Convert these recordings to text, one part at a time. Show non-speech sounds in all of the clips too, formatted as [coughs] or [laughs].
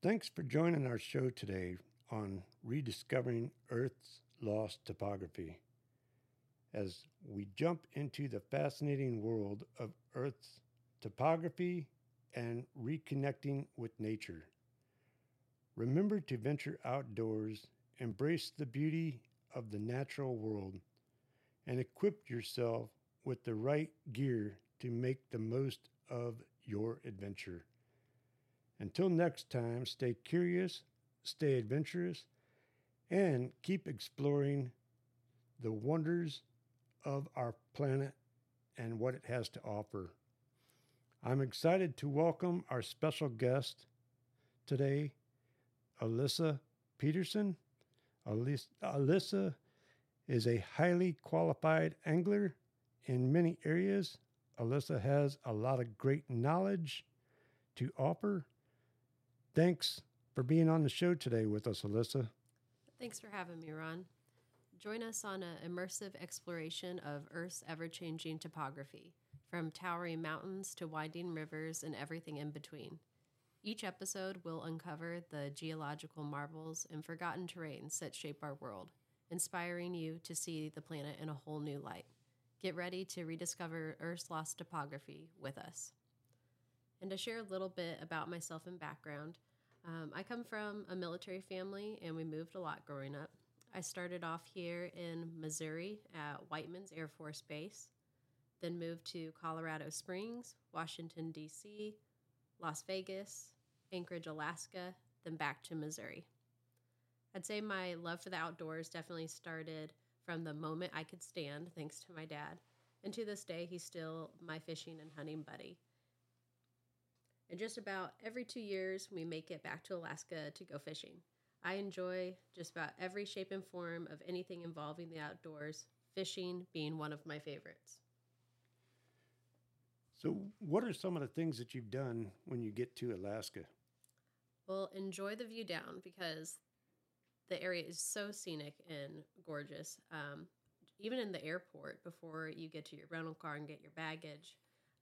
Thanks for joining our show today on rediscovering Earth's lost topography. As we jump into the fascinating world of Earth's topography and reconnecting with nature. Remember to venture outdoors, embrace the beauty of the natural world, and equip yourself with the right gear to make the most of your adventure. Until next time, stay curious, stay adventurous, and keep exploring the wonders of our planet and what it has to offer. I'm excited to welcome our special guest today, Elissa Peterson. Elissa is a highly qualified angler in many areas. Elissa has a lot of great knowledge to offer. Thanks for being on the show today with us, Elissa. Thanks for having me, Ron. Join us on an immersive exploration of Earth's ever changing topography, from towering mountains to winding rivers and everything in between. Each episode will uncover the geological marvels and forgotten terrains that shape our world, inspiring you to see the planet in a whole new light. Get ready to rediscover Earth's lost topography with us. And to share a little bit about myself and background, um, I come from a military family and we moved a lot growing up. I started off here in Missouri at Whiteman's Air Force Base, then moved to Colorado Springs, Washington, D.C., Las Vegas, Anchorage, Alaska, then back to Missouri. I'd say my love for the outdoors definitely started from the moment I could stand, thanks to my dad. And to this day, he's still my fishing and hunting buddy. And just about every two years, we make it back to Alaska to go fishing. I enjoy just about every shape and form of anything involving the outdoors, fishing being one of my favorites. So, what are some of the things that you've done when you get to Alaska? Well, enjoy the view down because the area is so scenic and gorgeous. Um, even in the airport, before you get to your rental car and get your baggage,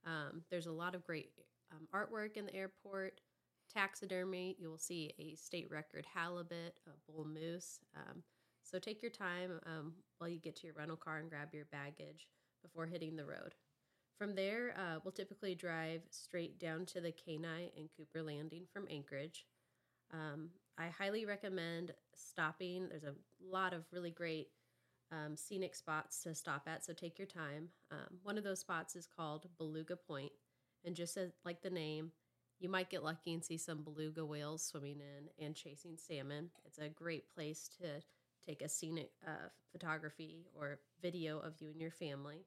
um, there's a lot of great um, artwork in the airport taxidermy, you will see a state record halibut, a bull moose. Um, so take your time um, while you get to your rental car and grab your baggage before hitting the road. From there, uh, we'll typically drive straight down to the Kenai and Cooper Landing from Anchorage. Um, I highly recommend stopping. There's a lot of really great um, scenic spots to stop at, so take your time. Um, one of those spots is called Beluga Point, and just as, like the name, you might get lucky and see some beluga whales swimming in and chasing salmon. It's a great place to take a scenic uh, photography or video of you and your family.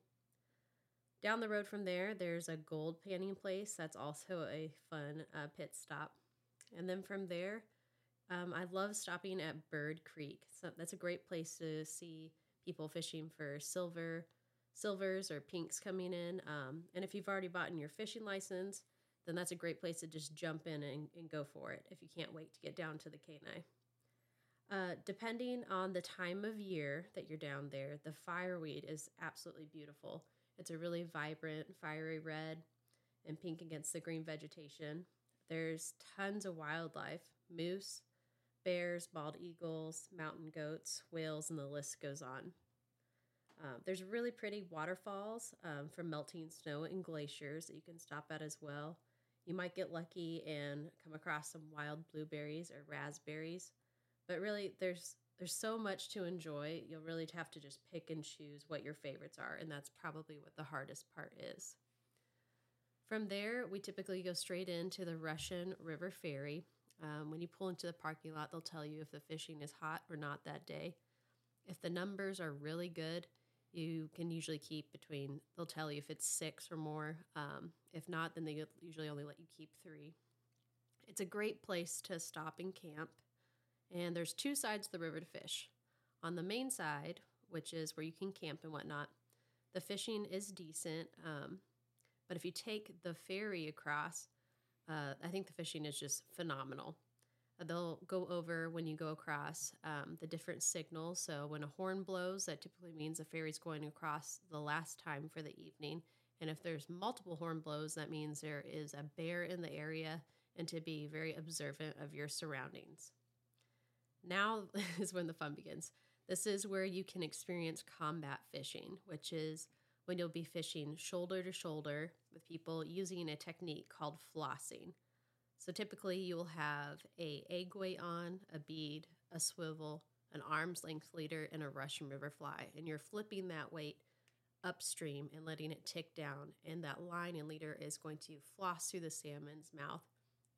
Down the road from there, there's a gold panning place. That's also a fun uh, pit stop. And then from there, um, I love stopping at Bird Creek. So that's a great place to see people fishing for silver, silvers or pinks coming in. Um, and if you've already bought in your fishing license, then that's a great place to just jump in and, and go for it if you can't wait to get down to the Kenai. Uh, depending on the time of year that you're down there, the fireweed is absolutely beautiful. It's a really vibrant, fiery red and pink against the green vegetation. There's tons of wildlife moose, bears, bald eagles, mountain goats, whales, and the list goes on. Uh, there's really pretty waterfalls um, from melting snow and glaciers that you can stop at as well. You might get lucky and come across some wild blueberries or raspberries, but really there's there's so much to enjoy. You'll really have to just pick and choose what your favorites are, and that's probably what the hardest part is. From there, we typically go straight into the Russian River Ferry. Um, when you pull into the parking lot, they'll tell you if the fishing is hot or not that day. If the numbers are really good, you can usually keep between they'll tell you if it's six or more um, if not then they usually only let you keep three. It's a great place to stop and camp and there's two sides of the river to fish. On the main side which is where you can camp and whatnot the fishing is decent um, but if you take the ferry across uh, i think the fishing is just phenomenal They'll go over when you go across um, the different signals. So when a horn blows, that typically means the ferry's going across the last time for the evening. And if there's multiple horn blows, that means there is a bear in the area and to be very observant of your surroundings. Now [laughs] is when the fun begins. This is where you can experience combat fishing, which is when you'll be fishing shoulder to shoulder with people using a technique called flossing. So typically you will have a egg weight on, a bead, a swivel, an arm's length leader, and a Russian river fly. And you're flipping that weight upstream and letting it tick down. And that line and leader is going to floss through the salmon's mouth.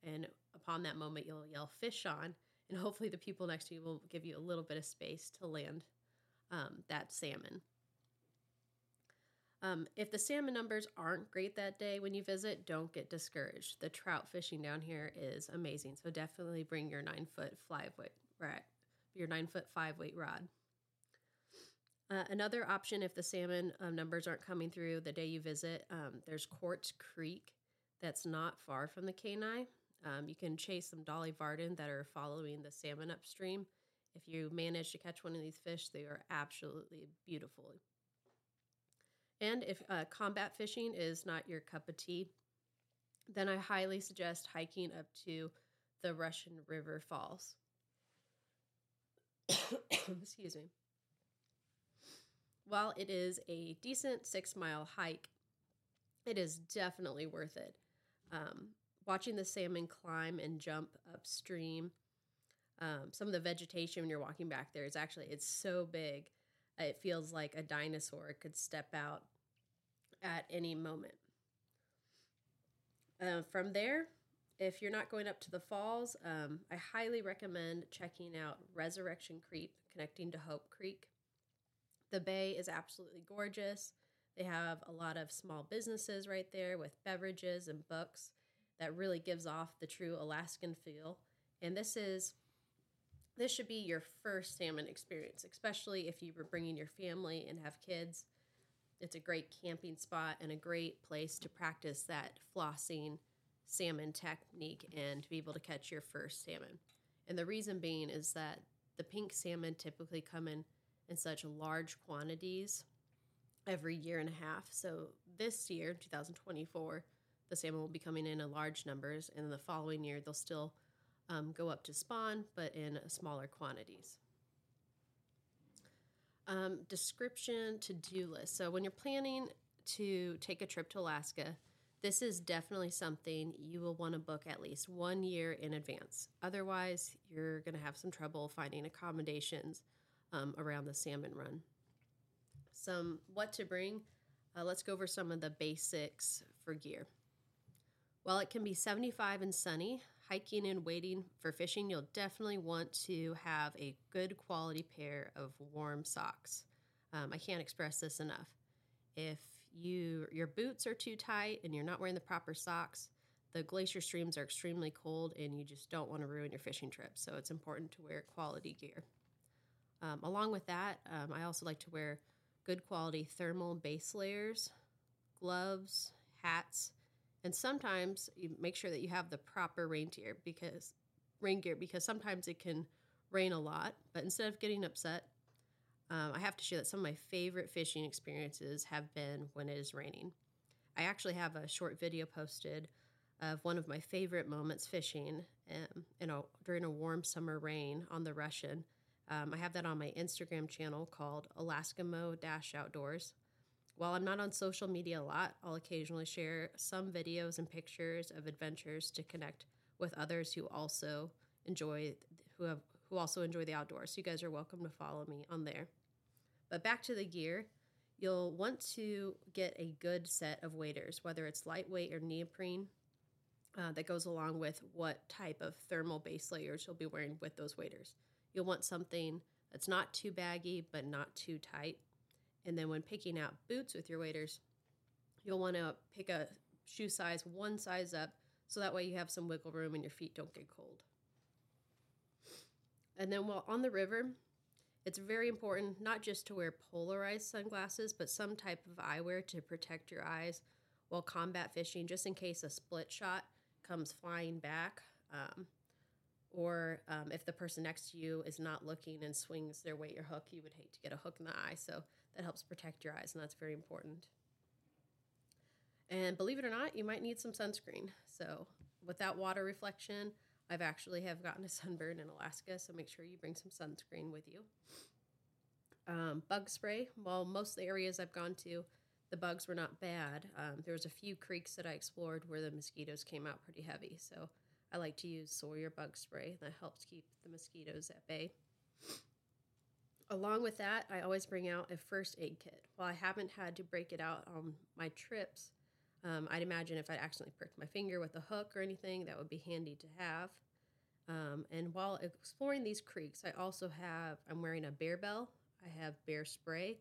And upon that moment, you'll yell fish on. And hopefully, the people next to you will give you a little bit of space to land um, that salmon. Um, if the salmon numbers aren't great that day when you visit, don't get discouraged. The trout fishing down here is amazing. So definitely bring your nine foot five weight right, your nine foot five weight rod. Uh, another option, if the salmon um, numbers aren't coming through the day you visit, um, there's Quartz Creek that's not far from the Kenai. Um, you can chase some Dolly Varden that are following the salmon upstream. If you manage to catch one of these fish, they are absolutely beautiful. And if uh, combat fishing is not your cup of tea, then I highly suggest hiking up to the Russian River Falls. [coughs] Excuse me. While it is a decent six mile hike, it is definitely worth it. Um, watching the salmon climb and jump upstream, um, some of the vegetation when you're walking back there is actually it's so big, it feels like a dinosaur could step out at any moment. Uh, from there, if you're not going up to the falls, um, I highly recommend checking out Resurrection Creek connecting to Hope Creek. The bay is absolutely gorgeous. They have a lot of small businesses right there with beverages and books that really gives off the true Alaskan feel. And this is this should be your first salmon experience, especially if you were bringing your family and have kids. It's a great camping spot and a great place to practice that flossing salmon technique and to be able to catch your first salmon. And the reason being is that the pink salmon typically come in in such large quantities every year and a half. So this year, 2024, the salmon will be coming in in large numbers, and the following year they'll still um, go up to spawn, but in smaller quantities. Um, description to do list. So when you're planning to take a trip to Alaska, this is definitely something you will want to book at least one year in advance. Otherwise, you're going to have some trouble finding accommodations um, around the salmon run. Some what to bring. Uh, let's go over some of the basics for gear. While it can be 75 and sunny, hiking and waiting for fishing, you'll definitely want to have a good quality pair of warm socks. Um, I can't express this enough. If you your boots are too tight and you're not wearing the proper socks, the glacier streams are extremely cold and you just don't want to ruin your fishing trip. So it's important to wear quality gear. Um, along with that, um, I also like to wear good quality thermal base layers, gloves, hats, and sometimes you make sure that you have the proper rain gear because rain gear because sometimes it can rain a lot. But instead of getting upset, um, I have to share that some of my favorite fishing experiences have been when it is raining. I actually have a short video posted of one of my favorite moments fishing um, in a, during a warm summer rain on the Russian. Um, I have that on my Instagram channel called Alaskamo Dash Outdoors. While I'm not on social media a lot, I'll occasionally share some videos and pictures of adventures to connect with others who also enjoy who have who also enjoy the outdoors. So you guys are welcome to follow me on there. But back to the gear, you'll want to get a good set of waders, whether it's lightweight or neoprene. Uh, that goes along with what type of thermal base layers you'll be wearing with those waders. You'll want something that's not too baggy but not too tight. And then when picking out boots with your waders, you'll want to pick a shoe size one size up so that way you have some wiggle room and your feet don't get cold. And then while on the river, it's very important not just to wear polarized sunglasses, but some type of eyewear to protect your eyes while combat fishing, just in case a split shot comes flying back. Um, or um, if the person next to you is not looking and swings their weight or hook, you would hate to get a hook in the eye. So that helps protect your eyes, and that's very important. And believe it or not, you might need some sunscreen. So without water reflection, I've actually have gotten a [laughs] sunburn in Alaska, so make sure you bring some sunscreen with you. Um, bug spray. Well, most of the areas I've gone to, the bugs were not bad. Um, there was a few creeks that I explored where the mosquitoes came out pretty heavy, so I like to use Sawyer bug spray. That helps keep the mosquitoes at bay. Along with that, I always bring out a first aid kit. While I haven't had to break it out on my trips, um, I'd imagine if I accidentally pricked my finger with a hook or anything, that would be handy to have. Um, and while exploring these creeks, I also have, I'm wearing a bear bell, I have bear spray,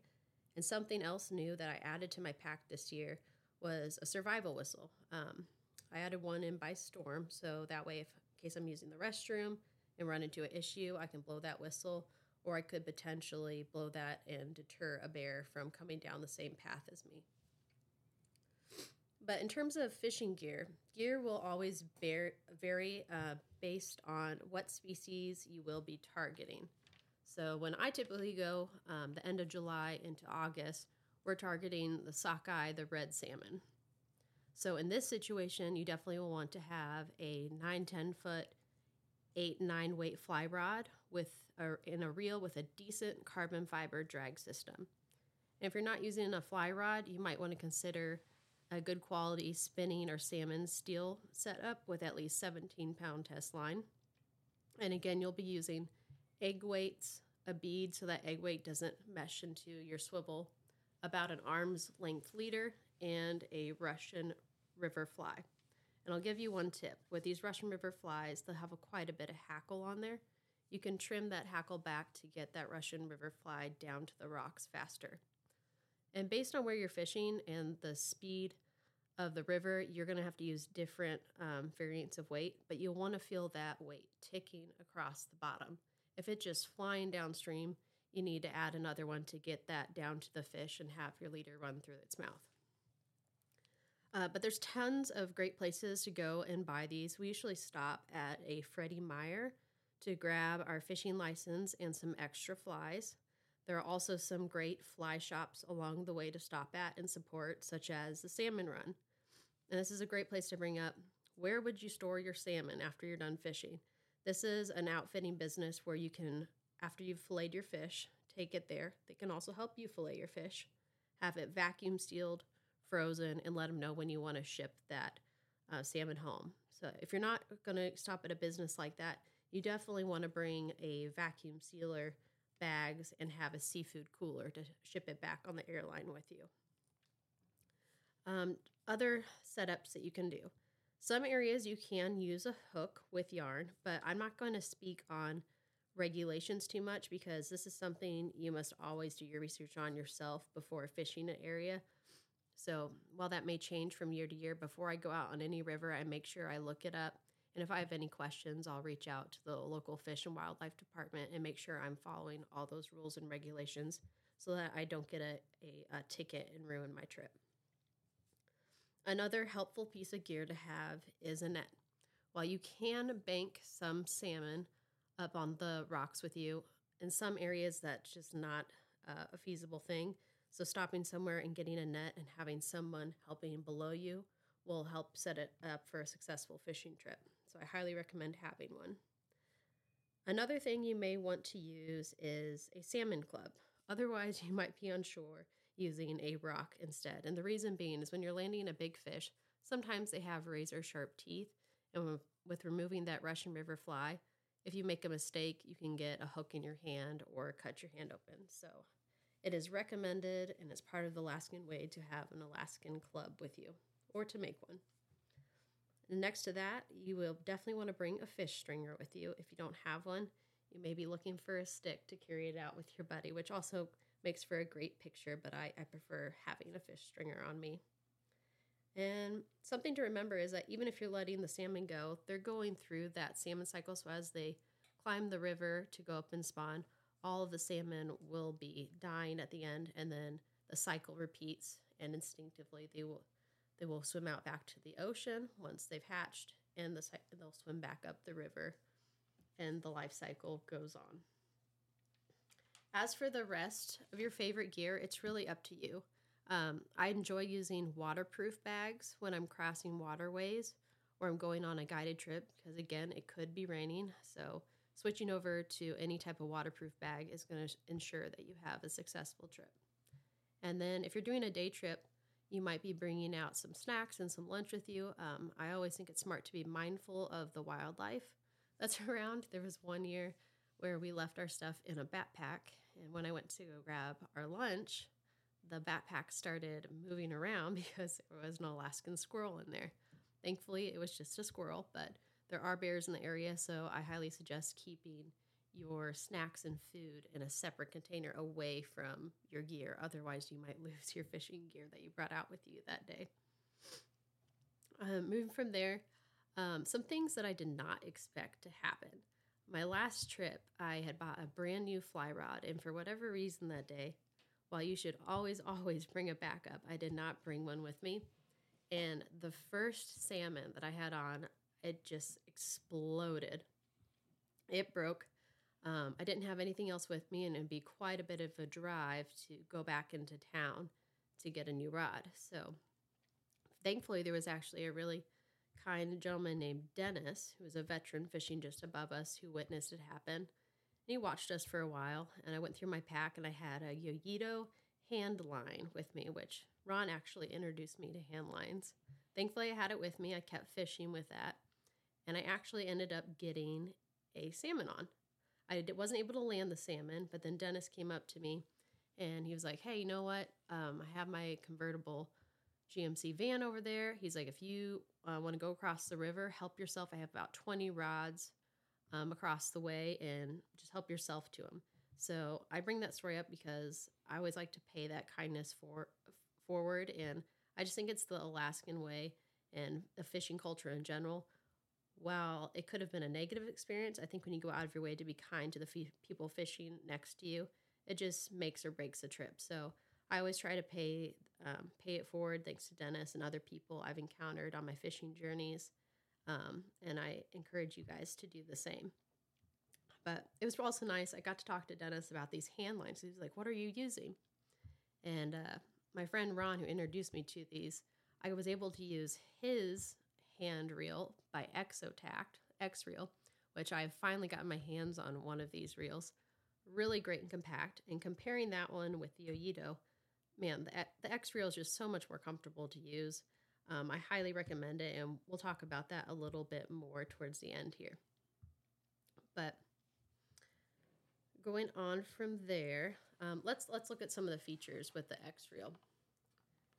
and something else new that I added to my pack this year was a survival whistle. Um, I added one in by storm, so that way, if in case I'm using the restroom and run into an issue, I can blow that whistle, or I could potentially blow that and deter a bear from coming down the same path as me. But in terms of fishing gear, gear will always bear, vary uh, based on what species you will be targeting. So when I typically go um, the end of July into August, we're targeting the sockeye, the red salmon. So in this situation, you definitely will want to have a 9, 10 foot, 8, 9 weight fly rod with a, in a reel with a decent carbon fiber drag system. And if you're not using a fly rod, you might want to consider a good quality spinning or salmon steel setup with at least 17 pound test line. And again, you'll be using egg weights, a bead so that egg weight doesn't mesh into your swivel, about an arm's length leader, and a Russian river fly. And I'll give you one tip. With these Russian river flies, they'll have a, quite a bit of hackle on there. You can trim that hackle back to get that Russian river fly down to the rocks faster. And based on where you're fishing and the speed of the river, you're going to have to use different um, variants of weight, but you'll want to feel that weight ticking across the bottom. If it's just flying downstream, you need to add another one to get that down to the fish and have your leader run through its mouth. Uh, but there's tons of great places to go and buy these. We usually stop at a Freddie Meyer to grab our fishing license and some extra flies. There are also some great fly shops along the way to stop at and support, such as the Salmon Run. And this is a great place to bring up where would you store your salmon after you're done fishing? This is an outfitting business where you can, after you've filleted your fish, take it there. They can also help you fillet your fish, have it vacuum sealed, frozen, and let them know when you want to ship that uh, salmon home. So if you're not going to stop at a business like that, you definitely want to bring a vacuum sealer bags and have a seafood cooler to ship it back on the airline with you. Um, other setups that you can do. Some areas you can use a hook with yarn, but I'm not going to speak on regulations too much because this is something you must always do your research on yourself before fishing an area. So, while that may change from year to year, before I go out on any river, I make sure I look it up and if I have any questions, I'll reach out to the local fish and wildlife department and make sure I'm following all those rules and regulations so that I don't get a, a, a ticket and ruin my trip. Another helpful piece of gear to have is a net. While you can bank some salmon up on the rocks with you, in some areas that's just not uh, a feasible thing. So, stopping somewhere and getting a net and having someone helping below you will help set it up for a successful fishing trip. So I highly recommend having one. Another thing you may want to use is a salmon club. Otherwise, [laughs] you might be unsure using a rock instead. And the reason being is when you're landing a big fish, sometimes they have razor sharp teeth. And with removing that Russian River fly, if you make a mistake, you can get a hook in your hand or cut your hand open. So it is recommended and it's part of the Alaskan way to have an Alaskan club with you or to make one. Next to that, you will definitely want to bring a fish stringer with you. If you don't have one, you may be looking for a stick to carry it out with your buddy, which also makes for a great picture, but I, I prefer having a fish stringer on me. And something to remember is that even if you're letting the salmon go, they're going through that salmon cycle. So as they climb the river to go up and spawn, all of the salmon will be dying at the end, and then the cycle repeats, and instinctively they will they will swim out back to the ocean once they've hatched, and the, they'll swim back up the river, and the life cycle goes on. As for the rest of your favorite gear, it's really up to you. Um, I enjoy using waterproof bags when I'm crossing waterways or I'm going on a guided trip because again, it could be raining. So switching over to any type of waterproof bag is going to ensure that you have a successful trip. And then if you're doing a day trip, you might be bringing out some snacks and some lunch with you. Um, I always think it's smart to be mindful of the wildlife that's [laughs] around. There was one year where we left our stuff in a backpack, and when I went to grab our lunch, the backpack started moving around [laughs] because there was an Alaskan squirrel in there. Thankfully, it was just a squirrel, but there are bears in the area, so I highly suggest keeping your snacks and food in a separate container away from your gear. Otherwise, you might [laughs] lose your fishing gear that you brought out with you that day. Um, moving from there, um, some things that I did not expect to happen. My last trip, I had bought a brand new fly rod, and for whatever reason that day, while you should always, [laughs] always bring a backup, I did not bring one with me. And the first salmon that I had on, it just exploded. It broke. Um, I didn't have anything else with me, and it'd be quite a bit of a drive to go back into town to get a new rod. So, thankfully, there was actually a really kind gentleman named Dennis, who was a veteran fishing just above us, who witnessed it happen. And he watched us for a while, and I went through my pack and I had a Yoyito hand line with me, which Ron actually introduced me to hand lines. Thankfully, I had it with me. I kept fishing with that, and I actually ended up getting a salmon on. I wasn't able to land the salmon, but then Dennis came up to me and he was like, Hey, you know what? Um, I have my convertible GMC van over there. He's like, If you uh, want to go across the river, help yourself. I have about 20 rods um, across the way and just help yourself to them. So I bring that story up because I always like to pay that kindness for forward. And I just think it's the Alaskan way and the fishing culture in general while it could have been a negative experience, I think when you go out of your way to be kind to the f- people fishing next to you, it just makes or breaks a trip. So I always try to pay um, pay it forward. Thanks to Dennis and other people I've encountered on my fishing journeys, um, and I encourage you guys to do the same. But it was also nice. I got to talk to Dennis about these hand lines. He was like, "What are you using?" And uh, my friend Ron, who introduced me to these, I was able to use his hand reel by Exotac, X Reel, which I've finally gotten my hands on one of these reels. Really great and compact. And comparing that one with the Yoyito, man, the, the X Reel is just so much more comfortable to use. Um, I highly recommend it, and we'll talk about that a little bit more towards the end here. But going on from there, um, let's let's look at some of the features with the X Reel.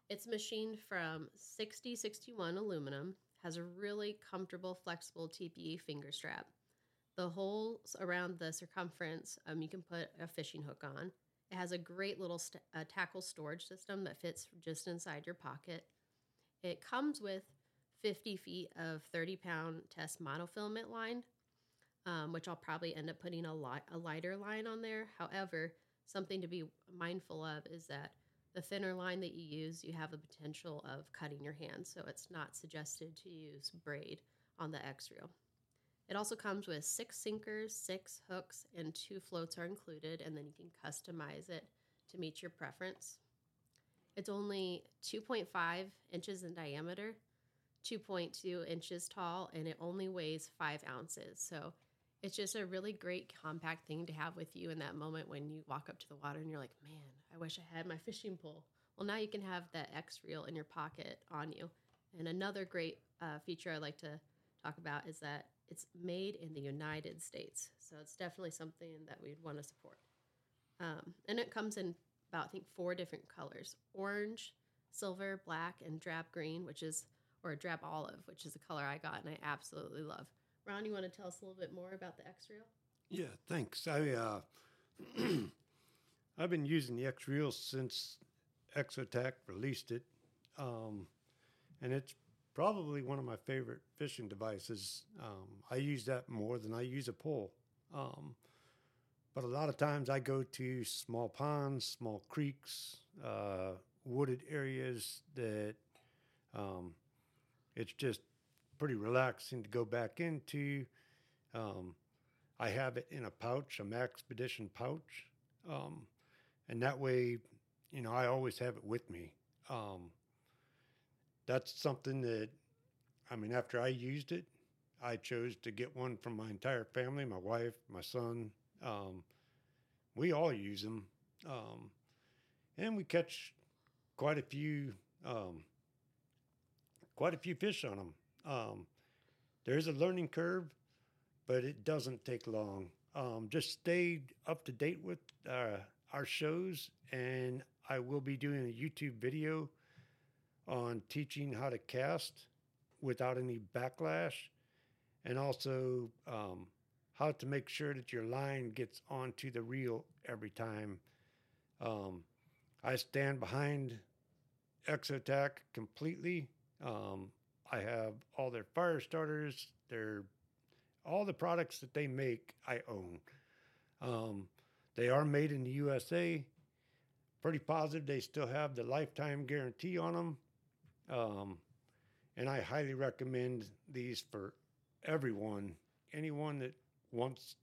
It's machined from 6061 aluminum has a really comfortable, flexible TPE finger strap. The holes around the circumference, um, you can put a fishing hook on. It has a great little st- uh, tackle storage system that fits just inside your pocket. It comes with 50 feet of 30 pound test monofilament line, um, which I'll probably end up putting a, li- a lighter line on there. However, something to be mindful of is that the thinner line that you use, you have the potential of cutting your hand, so it's not suggested to use braid on the X reel. It also comes with six sinkers, six hooks, and two floats are included, and then you can customize it to meet your preference. It's only 2.5 inches in diameter, 2.2 inches tall, and it only weighs five ounces. So it's just a really great compact thing to have with you in that moment when you walk up to the water and you're like, man, I wish I had my fishing pole. Well, now you can have that X reel in your pocket on you. And another great uh, feature I like to talk about is that it's made in the United States. So it's definitely something that we'd want to support. Um, and it comes in about, I think, four different colors orange, silver, black, and drab green, which is, or drab olive, which is the color I got and I absolutely love. Ron, you want to tell us a little bit more about the X reel? Yeah, thanks. I uh, [clears throat] I've been using the X reel since Exotac released it, um, and it's probably one of my favorite fishing devices. Um, I use that more than I use a pole. Um, but a lot of times I go to small ponds, small creeks, uh, wooded areas that um, it's just pretty relaxing to go back into. Um, I have it in a pouch, a Maxpedition pouch. Um, and that way, you know, I always have it with me. Um, that's something that I mean, after I used it, I chose to get one from my entire family my wife, my son. Um, we all use them. Um, and we catch quite a few. Um, quite a few fish on them. Um, there's a learning curve, but it doesn't take long. Um, just stay up to date with uh, our shows, and I will be doing a YouTube video on teaching how to cast without any backlash, and also um, how to make sure that your line gets onto the reel every time. Um, I stand behind Exotac completely. Um, I have all their fire starters, their all the products that they make. I own. Um, they are made in the USA. Pretty positive they still have the lifetime guarantee on them. Um, and I highly recommend these for everyone. Anyone that wants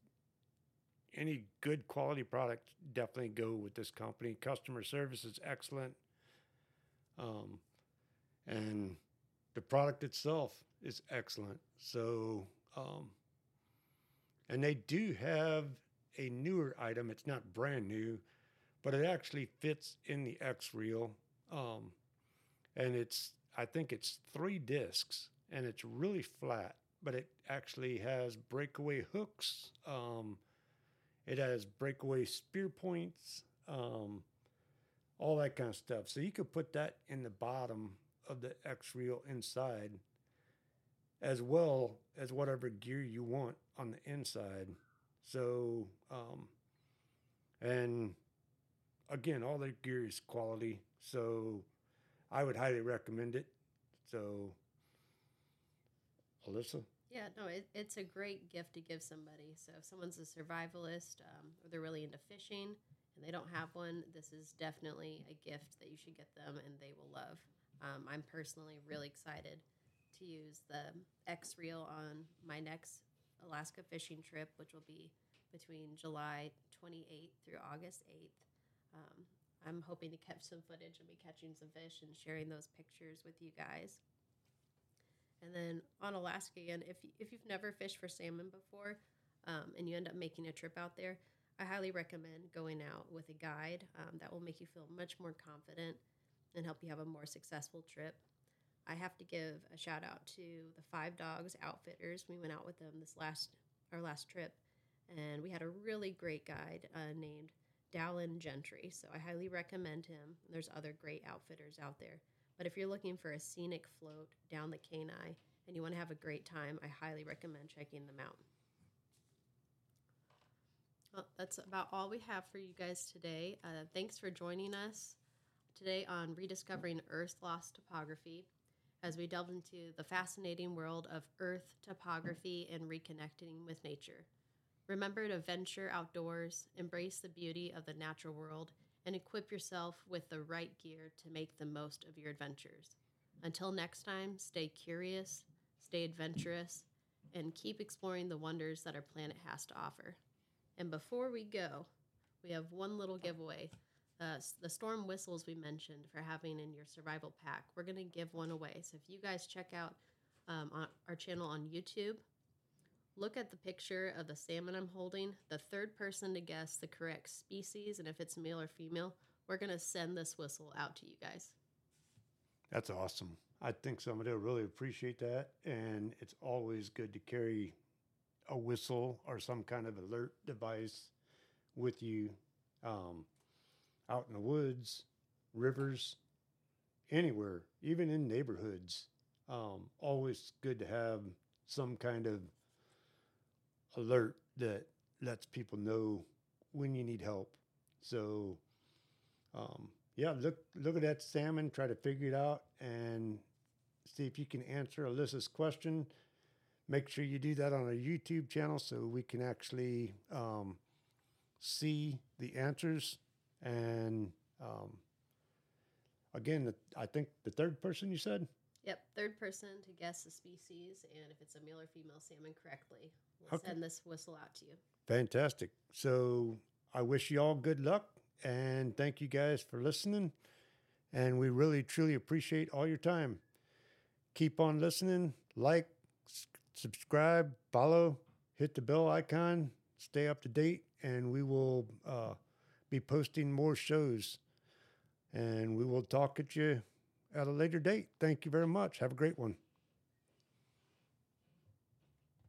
any good quality product, definitely go with this company. Customer service is excellent. Um, and the product itself is excellent. So, um, and they do have a newer item. It's not brand new, but it actually fits in the X reel. Um, and it's, I think it's three discs and it's really flat, but it actually has breakaway hooks. Um, it has breakaway spear points, um, all that kind of stuff. So you could put that in the bottom of the X reel inside, as well as whatever gear you want on the inside. So, um, and again, all the gear is quality. So I would highly recommend it. So, Elissa? Yeah, no, it, it's a great gift to give somebody. So if someone's a survivalist um, or they're really into fishing and they don't have one, this is definitely a gift that you should get them and they will love. Um, I'm personally really excited to use the X Reel on my next Alaska fishing trip, which will be between July 28th through August 8th. Um, I'm hoping to catch some footage and be catching some fish and sharing those pictures with you guys. And then on Alaska again, if if you've never fished for salmon before, um, and you end up making a trip out there, I highly recommend going out with a guide. Um, that will make you feel much more confident and help you have a more successful trip. I have to give a shout out to the Five Dogs Outfitters. We went out with them this last our last trip, and we had a really great guide uh, named Dallin Gentry. So I highly recommend him. There's other great outfitters out there. But if you're looking for a scenic float down the Kenai and you want to have a great time, I highly recommend checking them out. Well, that's about all we have for you guys today. Uh, thanks for joining us today on Rediscovering Earth Lost Topography as we delve into the fascinating world of Earth topography and reconnecting with nature. Remember to venture outdoors, embrace the beauty of the natural world, and equip yourself with the right gear to make the most of your adventures. Until next time, stay curious, stay adventurous, and keep exploring the wonders that our planet has to offer. And before we go, we have one little giveaway. Uh, the storm whistles we mentioned for having in your survival pack, we're going to give one away. So if you guys check out um, on our channel on YouTube, look at the picture of the salmon I'm holding. The third person to guess the correct species and if it's male or female, we're going to send this whistle out to you guys. That's awesome. I think somebody will really appreciate that. And it's always good to carry a whistle or some kind of alert device with you um, out in the woods, rivers, anywhere, even in neighborhoods. Um, always good to have some kind of alert that lets people know when you need help. So, um, yeah, look look at that salmon, try to figure it out, and see if you can answer Elissa's question. Make sure you do that on our YouTube channel so we can actually um, see the answers. And um, again, I think the third person you said. Yep, third person to guess the species and if it's a male or female salmon correctly. We'll okay. send this whistle out to you. Fantastic. So I wish you all good luck and thank you guys for listening. And we really, truly appreciate all your time. keep on listening, like, s- subscribe, follow, hit the bell icon, stay up to date, and we will uh, be posting more shows. And we will talk at you at a later date. Thank you very much. Have a great one.